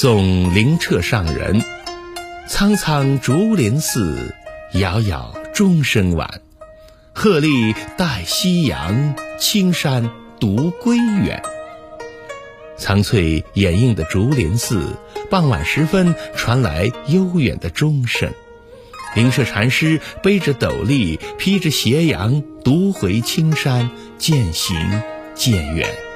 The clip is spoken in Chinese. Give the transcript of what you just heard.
送灵澈上人。苍苍竹林寺，杳杳钟声晚。鹤唳带夕阳，青山独归远。苍翠掩映的竹林寺，傍晚时分传来悠远的钟声。灵澈禅师背着斗笠，披着斜阳，独回青山，渐行渐远。